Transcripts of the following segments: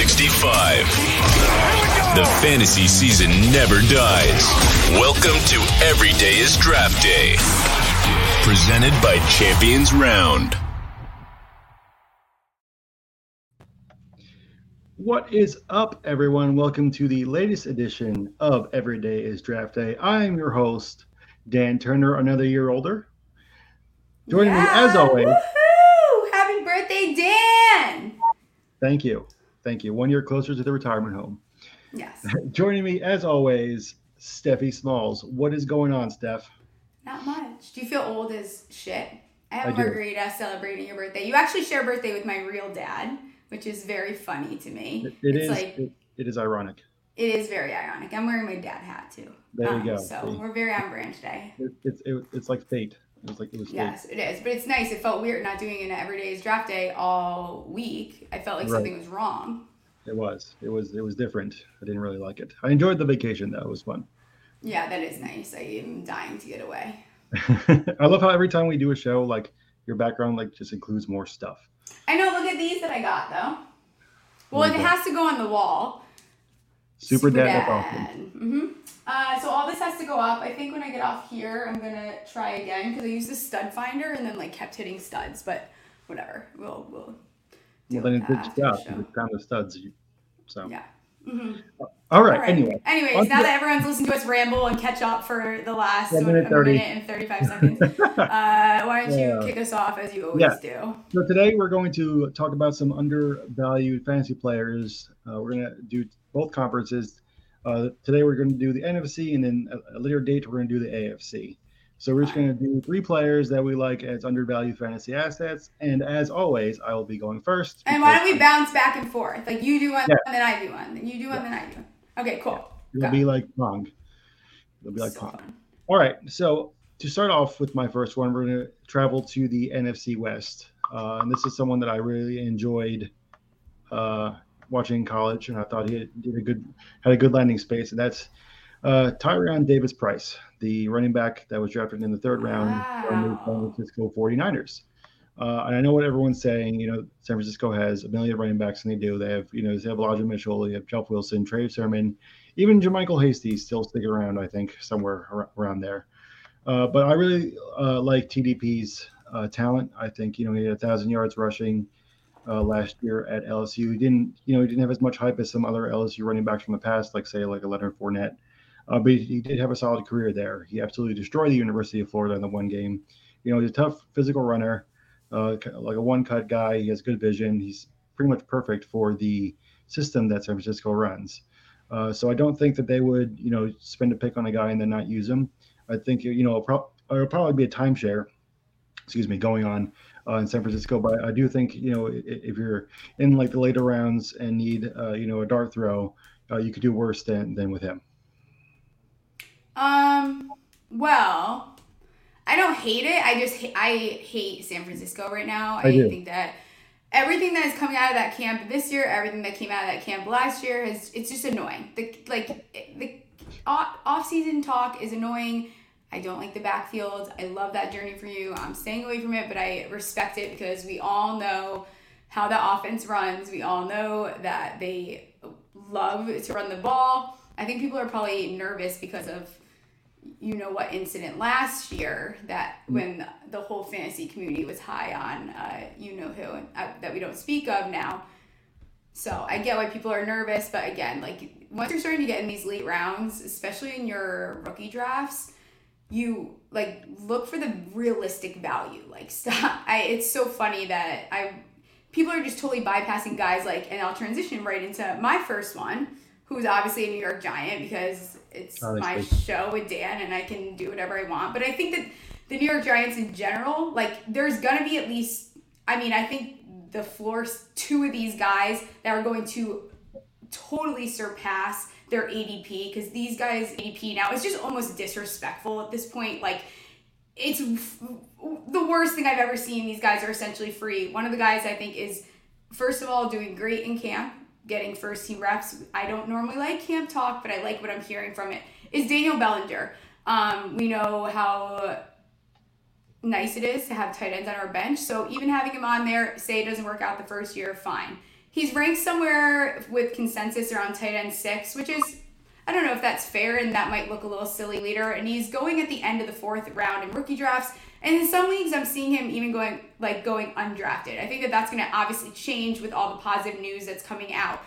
365. The fantasy season never dies. Welcome to Every Day is Draft Day. Presented by Champions Round. What is up, everyone? Welcome to the latest edition of Every Day is Draft Day. I'm your host, Dan Turner, another year older. Joining me, as always, Woohoo! Happy birthday, Dan! thank you. Thank you. One year closer to the retirement home. Yes. Joining me, as always, Steffi Smalls. What is going on, Steph? Not much. Do you feel old as shit? I have I do. margarita celebrating your birthday. You actually share a birthday with my real dad, which is very funny to me. It, it it's is. like it, it is ironic. it is very ironic. I'm wearing my dad hat too. There you Um, go. So See? we're very on brand today. It, it's it, it's like fate. It was like it was. Yes, it is. But it's nice. It felt weird not doing an everyday's draft day all week. I felt like Right. something was wrong. It was. It was. It was different. I didn't really like it. I enjoyed the vacation though. It was fun. Yeah, that is nice. I am dying to get away. I love how every time we do a show, like your background, like just includes more stuff. I know. Look at these that I got though. Well, it is has to go on the wall. Super, dad. That's awesome. Mm-hmm. Uh, so all this has to go up. I think when I get off here, I'm gonna try again because I used the stud finder and then like kept hitting studs. But whatever, we'll we'll. Well, then it did stuff. the show. It's studs. So, Yeah. Mm-hmm. all right. All right. Anyway, Anyways, now that everyone's listened to us ramble and catch up for the last One minute 30. minute and 35 seconds, uh, why don't you Yeah. kick us off as you always Yeah. do? so today we're going to talk about some undervalued fantasy players. Uh, we're going to do both conferences. Uh, today we're going to do the NFC, and then a, a later date we're going to do the AFC. So we're just going to do three players that we like as undervalued fantasy assets. And as always, I will be going first. And why don't we bounce back and forth? Like you do one, Yeah. then I do one, then you do one, then I do one. Okay, cool. It'll Go. be like Pong. It'll be like So Pong. fun. All right. So to start off with my first one, we're going to travel to the NFC West. Uh, and this is someone that I really enjoyed uh, watching in college, and I thought he had- did a good had a good landing space, and that's uh, Tyrion Davis Price, the running back that was drafted in the third round from the San Francisco 49ers. Uh, and I know what everyone's saying. You know, San Francisco has a million running backs, and they do. They have, you know, they have Elijah Mitchell, they have Jeff Wilson, Trey Sermon, even JaMycal Hasty still sticking around. I think somewhere around there. Uh, but I really uh, like TDP's uh, talent. I think you know he had a thousand yards rushing uh, last year at LSU. He didn't, you know, he didn't have as much hype as some other LSU running backs from the past, like say like a Leonard Fournette. Uh, but he, did have a solid career there. He absolutely destroyed the University of Florida in the one game. You know, he's a tough physical runner, uh, like a one-cut guy. He has good vision. He's pretty much perfect for the system that San Francisco runs. Uh, so I don't think that they would, you know, spend a pick on a guy and then not use him. I think you know it'll, pro- it'll probably be a timeshare, excuse me, going on uh, in San Francisco. But I do think you know if you're in like the later rounds and need uh, you know a dart throw, uh, you could do worse than than with him. Um. Well, I don't hate it. I just ha- I hate San Francisco right now. I, I think that everything that is coming out of that camp this year, everything that came out of that camp last year, has it's just annoying. The like the off season talk is annoying. I don't like the backfield. I love that journey for you. I'm staying away from it, but I respect it because we all know how the offense runs. We all know that they love to run the ball. I think people are probably nervous because of you know what incident last year that when the whole fantasy community was high on uh, you know who uh, that we don't speak of now. So I get why people are nervous, but again, like once you're starting to get in these late rounds, especially in your rookie drafts, you like look for the realistic value. Like stop. I it's so funny that I people are just totally bypassing guys like, and I'll transition right into my first one, who's obviously a New York Giant because it's Oh, my show with Dan and I can do whatever I want. But I think that the New York Giants in general, like, there's gonna be at least, I mean, I think the floors, two of these guys that are going to totally surpass their ADP because these guys ADP now is just almost disrespectful at this point. Like it's f- the worst thing I've ever seen. These guys are essentially free. One of the guys I think is first of all doing great in camp, getting first team reps. I don't normally like camp talk, but I like what I'm hearing from it. Is Daniel Bellinger. Um, we know how nice it is to have tight ends on our bench. So even having him on there, say it doesn't work out the first year, fine. He's ranked somewhere with consensus around tight end six, which is I don't know if that's fair and that might look a little silly later. And he's going at the end of the fourth round in rookie drafts. And in some leagues, I'm seeing him even going like going undrafted. I think that that's going to obviously change with all the positive news that's coming out.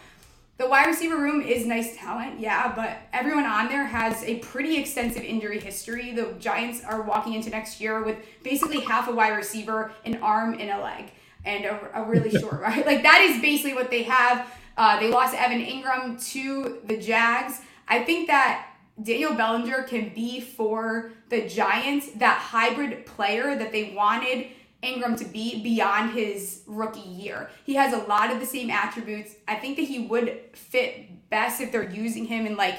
The wide receiver room is nice talent, yeah, but everyone on there has a pretty extensive injury history. The Giants are walking into next year with basically half a wide receiver, an arm, and a leg, and a, a really short right. Like that is basically what they have. Uh, they lost Evan Engram to the Jags. I think that Daniel Bellinger can be for the Giants that hybrid player that they wanted Engram to be beyond his rookie year. He has a lot of the same attributes. I think that he would fit best if they're using him in like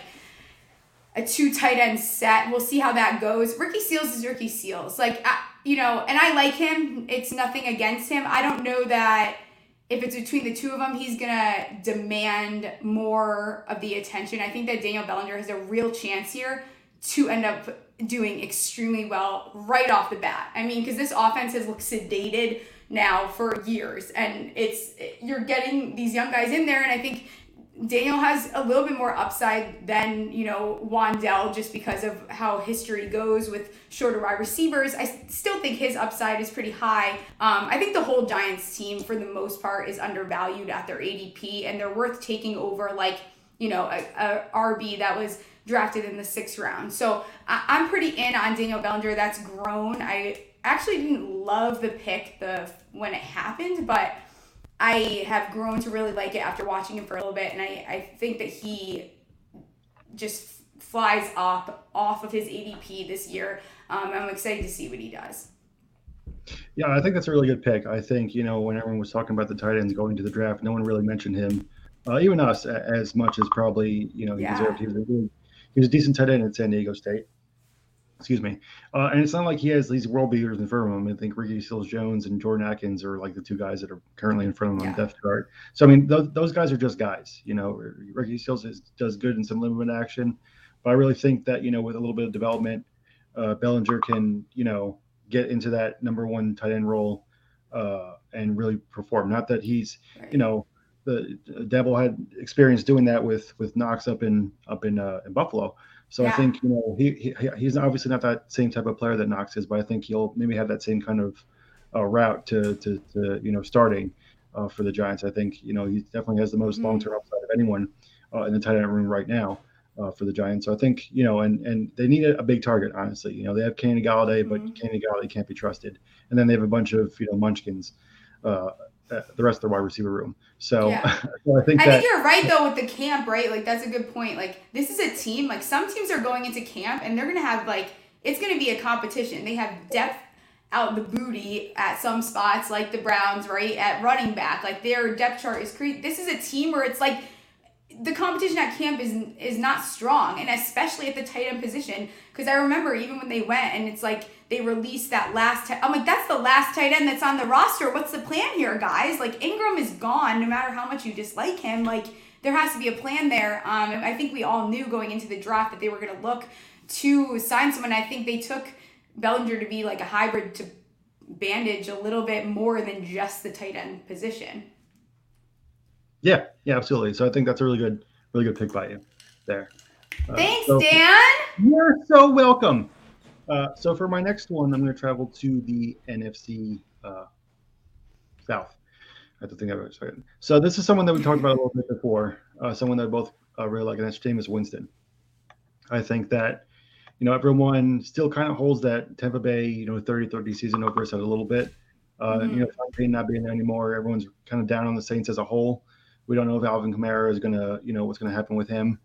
a two tight end set. We'll see how that goes. Ricky Seals is Ricky Seals. Like, you know, and I like him. It's nothing against him. I don't know that if it's between the two of them, he's gonna demand more of the attention. I think that Daniel Bellinger has a real chance here to end up doing extremely well right off the bat. I mean, because this offense has looked sedated now for years, and it's you're getting these young guys in there, and I think Daniel has a little bit more upside than, you know, Wan'Dale just because of how history goes with shorter wide receivers. I still think his upside is pretty high. Um, I think the whole Giants team, for the most part, is undervalued at their ADP, and they're worth taking over, like, you know, a, a RB that was drafted in the sixth round. So I, I'm pretty in on Daniel Bellinger. That's grown. I actually didn't love the pick the when it happened, but I have grown to really like it after watching him for a little bit, and I, I think that he just flies up off of his ADP this year. Um, I'm excited to see what he does. Yeah, I think that's a really good pick. I think you know when everyone was talking about the tight ends going to the draft, no one really mentioned him, uh, even us, as much as probably you know he yeah. deserved. He was, a, he was a decent tight end at San Diego State excuse me. Uh, and it's not like he has these world beaters in front of him. I think Ricky Seals Jones and Jordan Akins are like the two guys that are currently in front of him yeah. on depth chart. So I mean, those, those guys are just guys. You know, Ricky Seals is, does good in some limited action, but I really think that you know with a little bit of development, uh, Bellinger can you know get into that number one tight end role uh, and really perform. Not that he's right. you know the devil had experience doing that with with Knox up in up in uh, in Buffalo. So yeah. I think you know he, he he's obviously not that same type of player that Knox is, but I think he'll maybe have that same kind of uh, route to, to to you know starting uh, for the Giants. I think you know he definitely has the most mm-hmm. long term upside of anyone uh, in the tight end room right now. Uh, for the Giants, so I think you know, and and they need a, a big target. Honestly, you know, they have Kenny Golladay, mm-hmm. but Kenny Golladay can't be trusted, and then they have a bunch of you know munchkins uh, the rest of the wide receiver room. So, yeah. so I think I that, think you're right though with the camp, right? Like that's a good point. Like this is a team. Like some teams are going into camp and they're gonna have like it's gonna be a competition. They have depth out the booty at some spots, like the Browns, right? At running back, like their depth chart is crazy. This is a team where it's like the competition at camp is is not strong, and especially at the tight end position. Because I remember even when they went, and it's like they released that last. i I'm like, that's the last tight end that's on the roster. What's the plan here, guys? Like Engram is gone, no matter how much you dislike him. Like there has to be a plan there. Um, I think we all knew going into the draft that they were going to look to sign someone. I think they took Bellinger to be like a hybrid to bandage a little bit more than just the tight end position. Yeah, yeah, absolutely. So I think that's a really good, really good pick by you there. Uh, Thanks, so Dan. You're so welcome. Uh, so for my next one, I'm going to travel to the NFC uh, South. I have to think of it. So this is someone that we talked about a little bit before. Uh, someone that I both uh, really like, and that's Jameis Winston. I think that you know everyone still kind of holds that Tampa Bay, you know, 30-30 season over us a little bit. Uh, mm-hmm. You know, Payne not being there anymore, everyone's kind of down on the Saints as a whole. We don't know if Alvin Kamara is going to, you know, what's going to happen with him.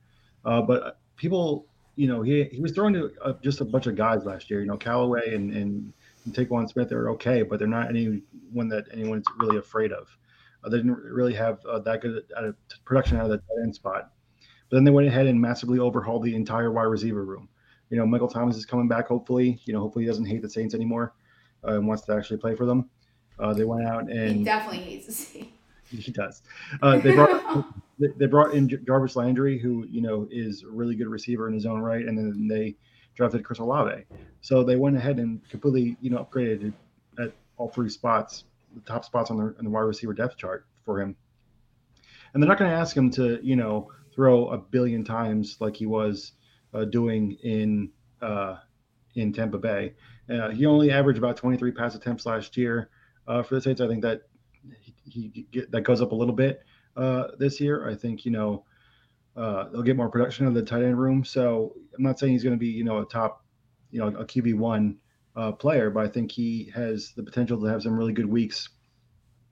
Uh, but people, you know, he, he was throwing to uh, just a bunch of guys last year. You know, Callaway and, and, and Tre'Quan Smith are okay, but they're not anyone that anyone's really afraid of. Uh, they didn't really have uh, that good production out of the tight end spot. But then they went ahead and massively overhauled the entire wide receiver room. You know, Michael Thomas is coming back. Hopefully, you know, hopefully he doesn't hate the Saints anymore uh, and wants to actually play for them. Uh, they went out and he definitely hates the Saints. He does. Uh, they brought they brought in Jarvis Landry, who you know is a really good receiver in his own right, and then they drafted Chris Olave. So they went ahead and completely you know upgraded at all three spots, the top spots on the, on the wide receiver depth chart for him. and they're not going to ask him to, you know, throw a billion times like he was uh, doing in uh, in Tampa Bay. Uh, he only averaged about 23 pass attempts last year uh, for the Saints. I think that he, he get, that goes up a little bit uh, this year. I think you know uh, they'll get more production of the tight end room. So I'm not saying he's going to be you know a top you know a QB one uh, player, but I think he has the potential to have some really good weeks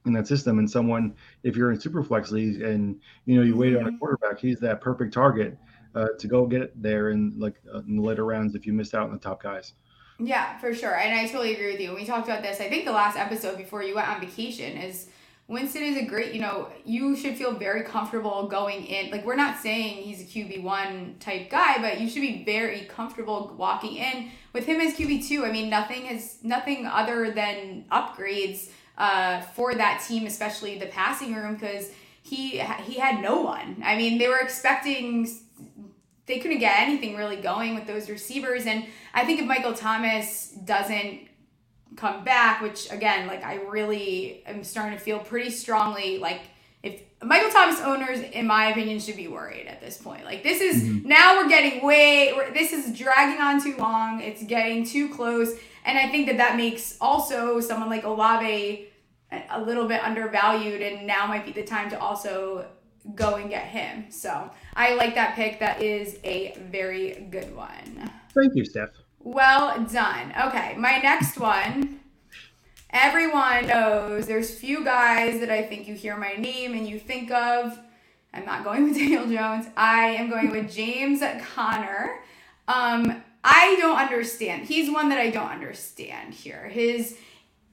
in that system. And someone, if you're in super flex leagues and you know you wait on a mm-hmm. quarterback, he's that perfect target uh, to go get there in like uh, in the later rounds if you missed out on the top guys. Yeah, for sure, and I totally agree with you. When we talked about this, I think the last episode before you went on vacation is Winston is a great, you know, you should feel very comfortable going in. Like, we're not saying he's a QB1 type guy, but you should be very comfortable walking in with him as QB2. I mean, nothing is nothing other than upgrades uh, for that team, especially the passing room, because he he had no one. I mean, they were expecting they couldn't get anything really going with those receivers, and I think if Michael Thomas doesn't come back, which again, like I really am starting to feel pretty strongly like if Michael Thomas owners, in my opinion, should be worried at this point. Like this is mm-hmm. now we're getting way, this is dragging on too long. It's getting too close, and I think that that makes also someone like Olave a little bit undervalued, and now might be the time to also go and get him. So I like that pick. That is a very good one. Thank you, Steph. Well done. Okay, my next one. Everyone knows there's few guys that I think you hear my name and you think of. I'm not going with Daniel Jones. I am going with James Conner. Um, I don't understand. He's one that I don't understand here. His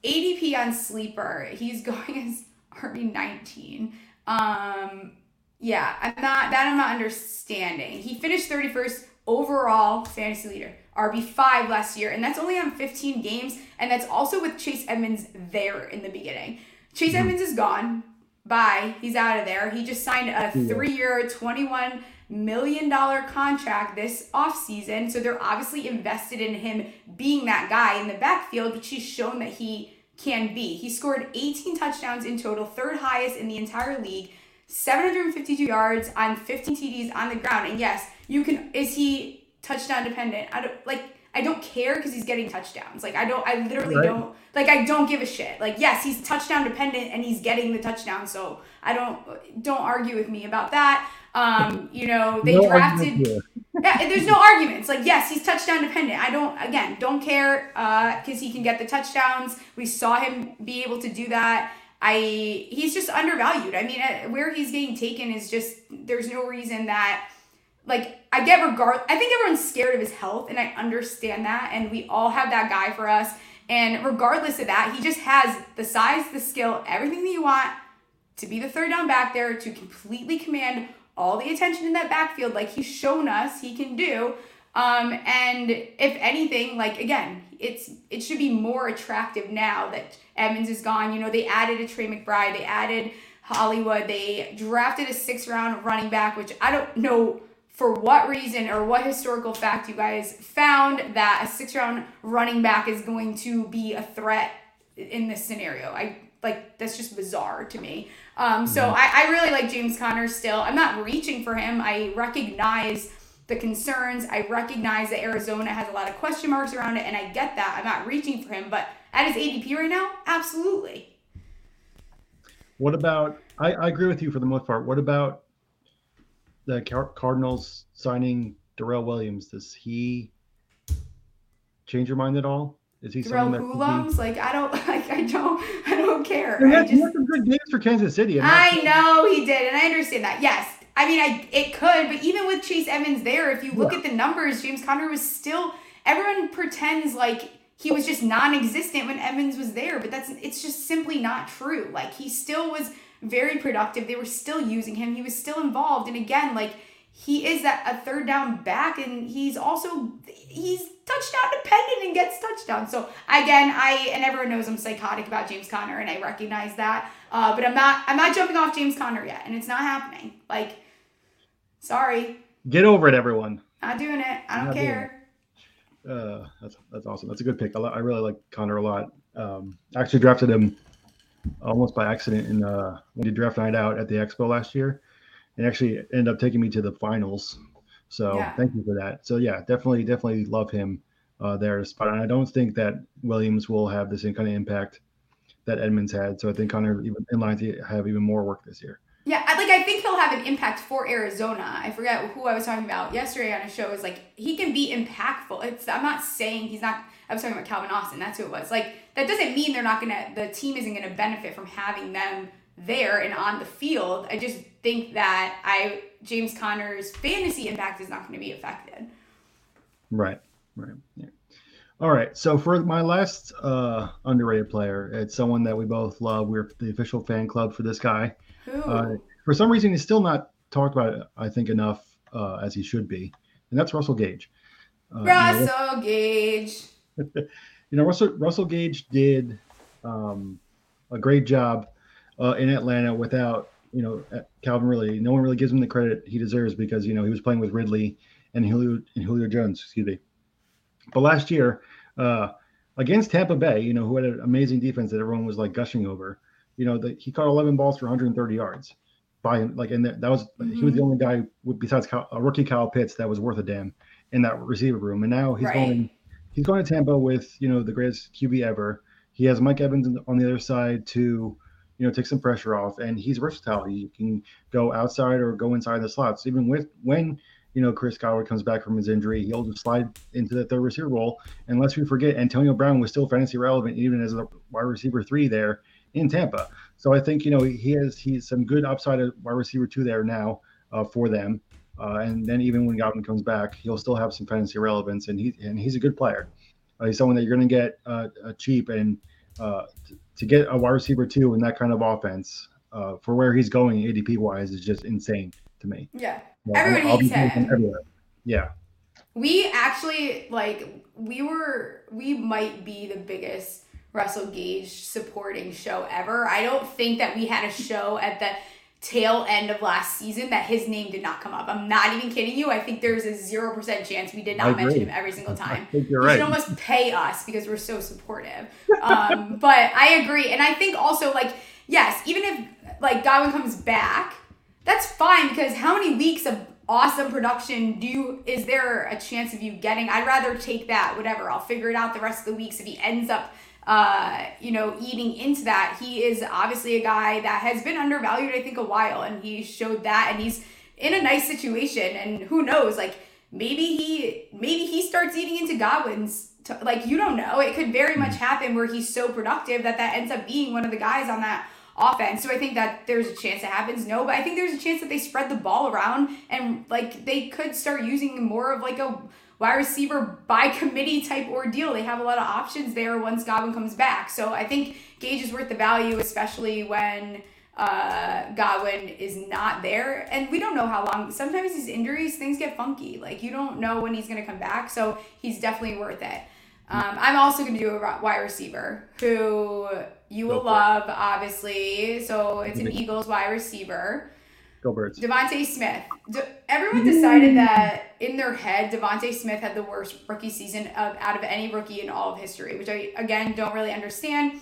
ADP on Sleeper, he's going as RB19. Um, yeah, I'm not that I'm not understanding. He finished 31st overall fantasy leader. RB5 last year, and that's only on 15 games, and that's also with Chase Edmonds there in the beginning. Chase mm-hmm. Edmonds is gone. Bye. He's out of there. He just signed a three year, $21 million contract this offseason. So they're obviously invested in him being that guy in the backfield, which he's shown that he can be. He scored 18 touchdowns in total, third highest in the entire league, 752 yards on 15 TDs on the ground. And yes, you can, is he touchdown dependent. I don't like I don't care because he's getting touchdowns. Like I don't I literally right. don't like I don't give a shit. Like yes, he's touchdown dependent and he's getting the touchdown. So I don't don't argue with me about that. Um, you know, they no drafted Yeah, there's no arguments. Like yes, he's touchdown dependent. I don't again, don't care uh cuz he can get the touchdowns. We saw him be able to do that. I he's just undervalued. I mean, uh, where he's getting taken is just there's no reason that like I get regard I think everyone's scared of his health and I understand that and we all have that guy for us and regardless of that he just has the size the skill everything that you want to be the third down back there to completely command all the attention in that backfield like he's shown us he can do. Um and if anything like again it's it should be more attractive now that Evans is gone. You know they added a Trey McBride they added Hollywood they drafted a six round running back which I don't know for what reason or what historical fact you guys found that a six round running back is going to be a threat in this scenario. I like that's just bizarre to me. Um, so mm-hmm. I, I really like James Conner still. I'm not reaching for him. I recognize the concerns. I recognize that Arizona has a lot of question marks around it, and I get that. I'm not reaching for him, but at his ADP right now, absolutely. What about? I, I agree with you for the most part. What about the Cardinals signing Darrel Williams, does he change your mind at all? Is he Darrel Williams? Like I don't, like I don't, I don't care. He had, just, he had some good games for Kansas City. I know he did, and I understand that. Yes, I mean, I it could, but even with Chase Evans there, if you look yeah. at the numbers, James Conner was still. Everyone pretends like he was just non-existent when Evans was there, but that's it's just simply not true. Like he still was very productive. They were still using him. He was still involved. And again, like he is that a third down back and he's also he's touchdown dependent and gets touchdowns. So again, I and everyone knows I'm psychotic about James Conner and I recognize that. Uh, but I'm not I'm not jumping off James Conner yet and it's not happening. Like sorry. Get over it everyone. Not doing it. I don't not care. Uh, that's that's awesome. That's a good pick. I, I really like Conner a lot. Um, I actually drafted him almost by accident in uh, when did draft night out at the expo last year, and actually ended up taking me to the finals. So yeah. thank you for that. So yeah, definitely, definitely love him uh, there spot. And I don't think that Williams will have the same kind of impact that Edmonds had. So I think Conner even in line to have even more work this year. Yeah, like I think he'll have an impact for Arizona. I forget who I was talking about yesterday on a show. Is like he can be impactful. It's I'm not saying he's not. I was talking about Calvin Austin. That's who it was. Like that doesn't mean they're not gonna. The team isn't gonna benefit from having them there and on the field. I just think that I James Conner's fantasy impact is not going to be affected. Right. Right. Yeah. All right. So for my last uh, underrated player, it's someone that we both love. We're the official fan club for this guy. Uh, for some reason, he's still not talked about, I think, enough uh, as he should be, and that's Russell Gage. Uh, Russell you know, Gage. you know, Russell Russell Gage did um, a great job uh, in Atlanta without you know Calvin Ridley. No one really gives him the credit he deserves because you know he was playing with Ridley and Julio and Julio Jones. Excuse me. But last year, uh, against Tampa Bay, you know, who had an amazing defense that everyone was like gushing over, you know, the, he caught 11 balls for 130 yards by him. Like, and that, that was, mm-hmm. he was the only guy besides Kyle, a rookie Kyle Pitts that was worth a damn in that receiver room. And now he's right. going, he's going to Tampa with, you know, the greatest QB ever. He has Mike Evans on the other side to, you know, take some pressure off, and he's versatile. He can go outside or go inside the slots. Even with when you know, Chris Godwin comes back from his injury, he'll just slide into the third receiver role. And let's we forget, Antonio Brown was still fantasy relevant even as a wide receiver three there in Tampa. So I think you know he has he's some good upside at wide receiver two there now uh, for them. Uh, and then even when Godwin comes back, he'll still have some fantasy relevance, and he and he's a good player. Uh, he's someone that you're going to get uh, cheap, and uh, t- to get a wide receiver too in that kind of offense uh, for where he's going ADP wise is just insane to me. Yeah, Everybody I'll hates him. Everywhere. Yeah. We actually like we were we might be the biggest Russell Gage supporting show ever. I don't think that we had a show at the tail end of last season that his name did not come up. I'm not even kidding you. I think there's a zero percent chance we did not mention him every single time. I you right. should almost pay us because we're so supportive. Um, but I agree, and I think also like yes, even if like Godwin comes back, that's fine because how many weeks of awesome production do you is there a chance of you getting i'd rather take that whatever i'll figure it out the rest of the weeks if he ends up uh, you know eating into that he is obviously a guy that has been undervalued i think a while and he showed that and he's in a nice situation and who knows like maybe he maybe he starts eating into godwin's t- like you don't know it could very much happen where he's so productive that that ends up being one of the guys on that offense. So I think that there's a chance it happens. No, but I think there's a chance that they spread the ball around and like they could start using more of like a wide receiver by committee type ordeal. They have a lot of options there once Godwin comes back. So I think Gage is worth the value, especially when uh, Godwin is not there. And we don't know how long. Sometimes these injuries, things get funky. Like you don't know when he's going to come back. So he's definitely worth it. Um, I'm also going to do a wide receiver who you will love, obviously. So it's an Eagles wide receiver. Go Birds. DeVonta Smith. De- everyone decided that in their head, DeVonta Smith had the worst rookie season of out of any rookie in all of history, which I again don't really understand.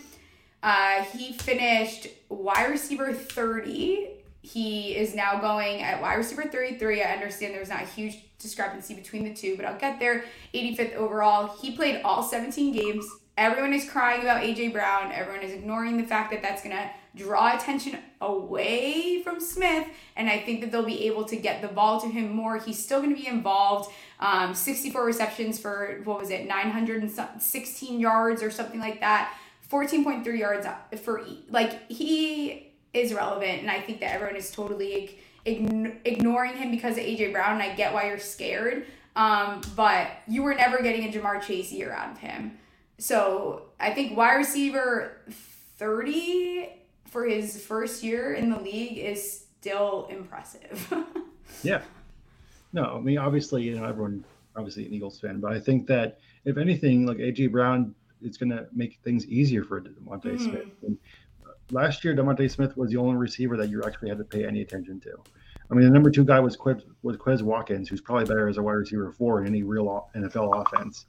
Uh, he finished wide receiver 30. He is now going at wide receiver 33. I understand there's not a huge discrepancy between the two, but I'll get there. 85th overall. He played all 17 games. Everyone is crying about AJ Brown. Everyone is ignoring the fact that that's going to draw attention away from Smith. And I think that they'll be able to get the ball to him more. He's still going to be involved. Um, 64 receptions for, what was it, 916 yards or something like that. 14.3 yards for, like, he is relevant. And I think that everyone is totally ign- ignoring him because of AJ Brown. And I get why you're scared. Um, but you were never getting a Ja'Marr Chase year out of him. So I think wide receiver 30 for his first year in the league is still impressive. yeah. No, I mean, obviously, you know, everyone obviously an Eagles fan, but I think that if anything, like AJ Brown, it's going to make things easier for DeVonta mm. Smith. And last year, DeVonta Smith was the only receiver that you actually had to pay any attention to. I mean, the number two guy was Quez, was Quez Watkins, who's probably better as a wide receiver four in any real NFL offense.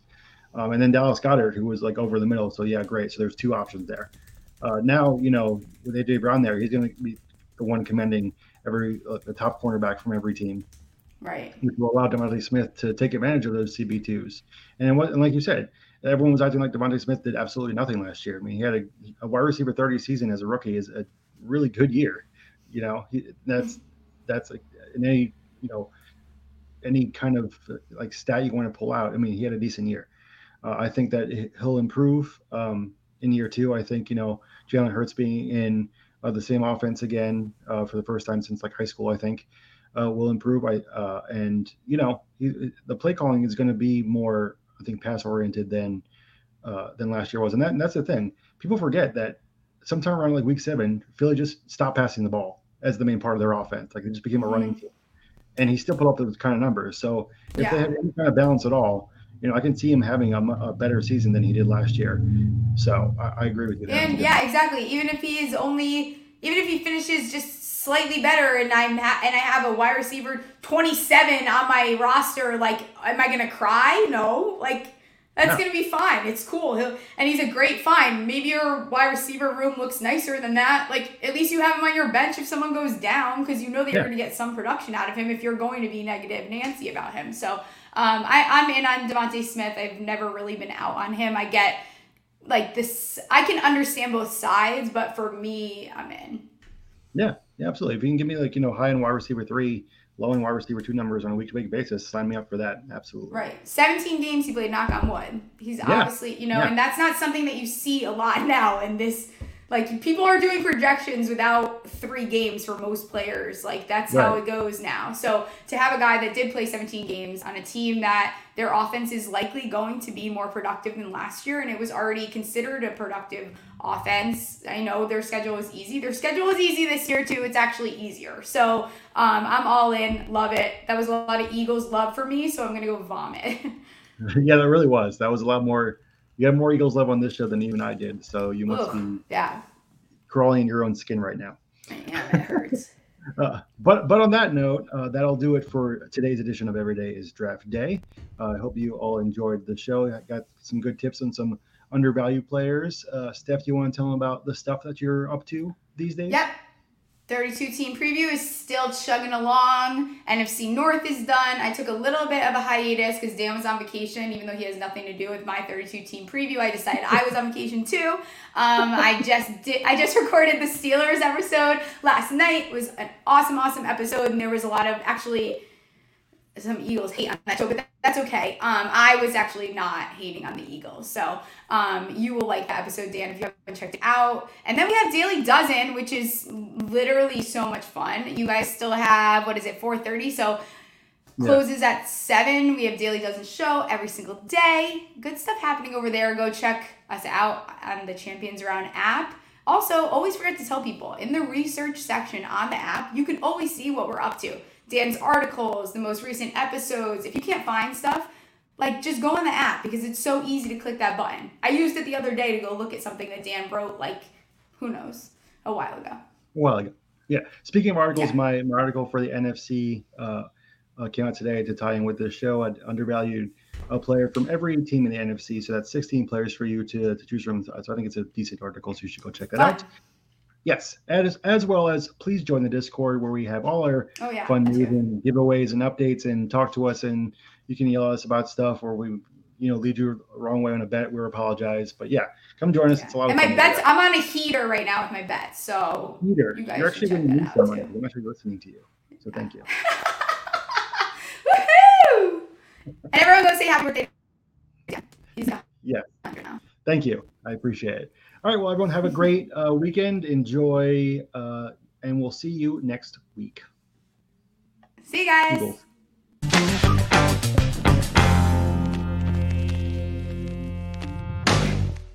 Um, and then Dallas Goedert, who was like over the middle. So yeah, great. So there's two options there. Uh, now, you know, with AJ Brown there, he's going to be the one commending every uh, the top cornerback from every team. Right. Which will allow DeVonta Smith to take advantage of those CB2s. And, what, and like you said, everyone was acting like DeVonta Smith did absolutely nothing last year. I mean, he had a, a wide receiver 30 season as a rookie is a really good year. You know, he, that's that's like in any you know any kind of like stat you want to pull out. I mean, he had a decent year. Uh, I think that he'll improve um, in year two. I think you know Jalen Hurts being in uh, the same offense again uh, for the first time since like high school. I think uh, will improve. I uh, and you know he, the play calling is going to be more I think pass oriented than uh, than last year was, and, that, and that's the thing. People forget that sometime around like week seven, Philly just stopped passing the ball as the main part of their offense. Like it just became a running mm-hmm. team, and he still put up those kind of numbers. So if yeah. they have any kind of balance at all, you know, I can see him having a, a better season than he did last year. So I, I agree with you. And yeah, exactly. Even if he is only, even if he finishes just slightly better, and I'm ha- and I have a wide receiver 27 on my roster, like, am I gonna cry? No, like that's no. gonna be fine. It's cool. He'll, and he's a great find. Maybe your wide receiver room looks nicer than that. Like at least you have him on your bench if someone goes down, because you know that yeah. you're gonna get some production out of him if you're going to be negative Nancy about him. So um, I, I'm in on DeVonta Smith. I've never really been out on him. I get like this. I can understand both sides, but for me, I'm in. Yeah, yeah, absolutely. If you can give me like you know high end wide receiver three low end wide receiver two numbers on a week to week basis, sign me up for that. Absolutely. Right. 17 games he played, knock on wood. He's yeah. obviously, you know, yeah. and that's not something that you see a lot now in this. Like, people are doing projections without three games for most players. Like, that's right. how it goes now. So, to have a guy that did play 17 games on a team that their offense is likely going to be more productive than last year, and it was already considered a productive offense. I know their schedule was easy. Their schedule was easy this year too. It's actually easier. So um, I'm all in. Love it. That was a lot of Eagles love for me. So I'm gonna go vomit. yeah, that really was. That was a lot more. You have more Eagles love on this show than even I did. So you must be yeah crawling in your own skin right now. Yeah, it hurts. Uh, but but on that note, uh, that'll do it for today's edition of Every Day is Draft Day. Uh, I hope you all enjoyed the show. I got some good tips on some undervalued players. Uh, Steph, do you want to tell them about the stuff that you're up to these days? Yep. 32 team preview is still chugging along. NFC North is done. I took a little bit of a hiatus because Dan was on vacation, even though he has nothing to do with my 32 team preview. I decided I was on vacation too. Um, I just did. I just recorded the Steelers episode last night. It was an awesome, awesome episode, and there was a lot of actually some Eagles hate on that show, but that's okay. Um, I was actually not hating on the Eagles, so um, you will like that episode, Dan, if you haven't checked it out. And then we have Daily Dozen, which is literally so much fun. You guys still have what is it, four thirty? So closes yeah. at seven. We have Daily Dozen show every single day. Good stuff happening over there. Go check us out on the Champions Round app. Also, always forget to tell people in the research section on the app, you can always see what we're up to. Dan's articles, the most recent episodes. If you can't find stuff, like just go on the app because it's so easy to click that button. I used it the other day to go look at something that Dan wrote like who knows a while ago. A while ago. Yeah. Speaking of articles, yeah. my, my article for the NFC uh, uh, came out today to tie in with the show. I undervalued a player from every team in the NFC. So that's 16 players for you to, to choose from. So I think it's a decent article. So you should go check that Fun. out. Yes, as as well as please join the Discord where we have all our oh, yeah, fun news and giveaways and updates and talk to us and you can yell at us about stuff or we you know lead you the wrong way on a bet. We apologize, but yeah, come join us. Yeah. It's a lot and my bets. I'm on a heater right now with my bets, so heater. You are actually going to meet someone. I'm actually listening to you, so thank you. Woohoo! And everyone go say happy birthday. Yeah, he's yeah. Thank you. I appreciate it. All right. Well, everyone, have a great uh, weekend. Enjoy, uh, and we'll see you next week. See you guys.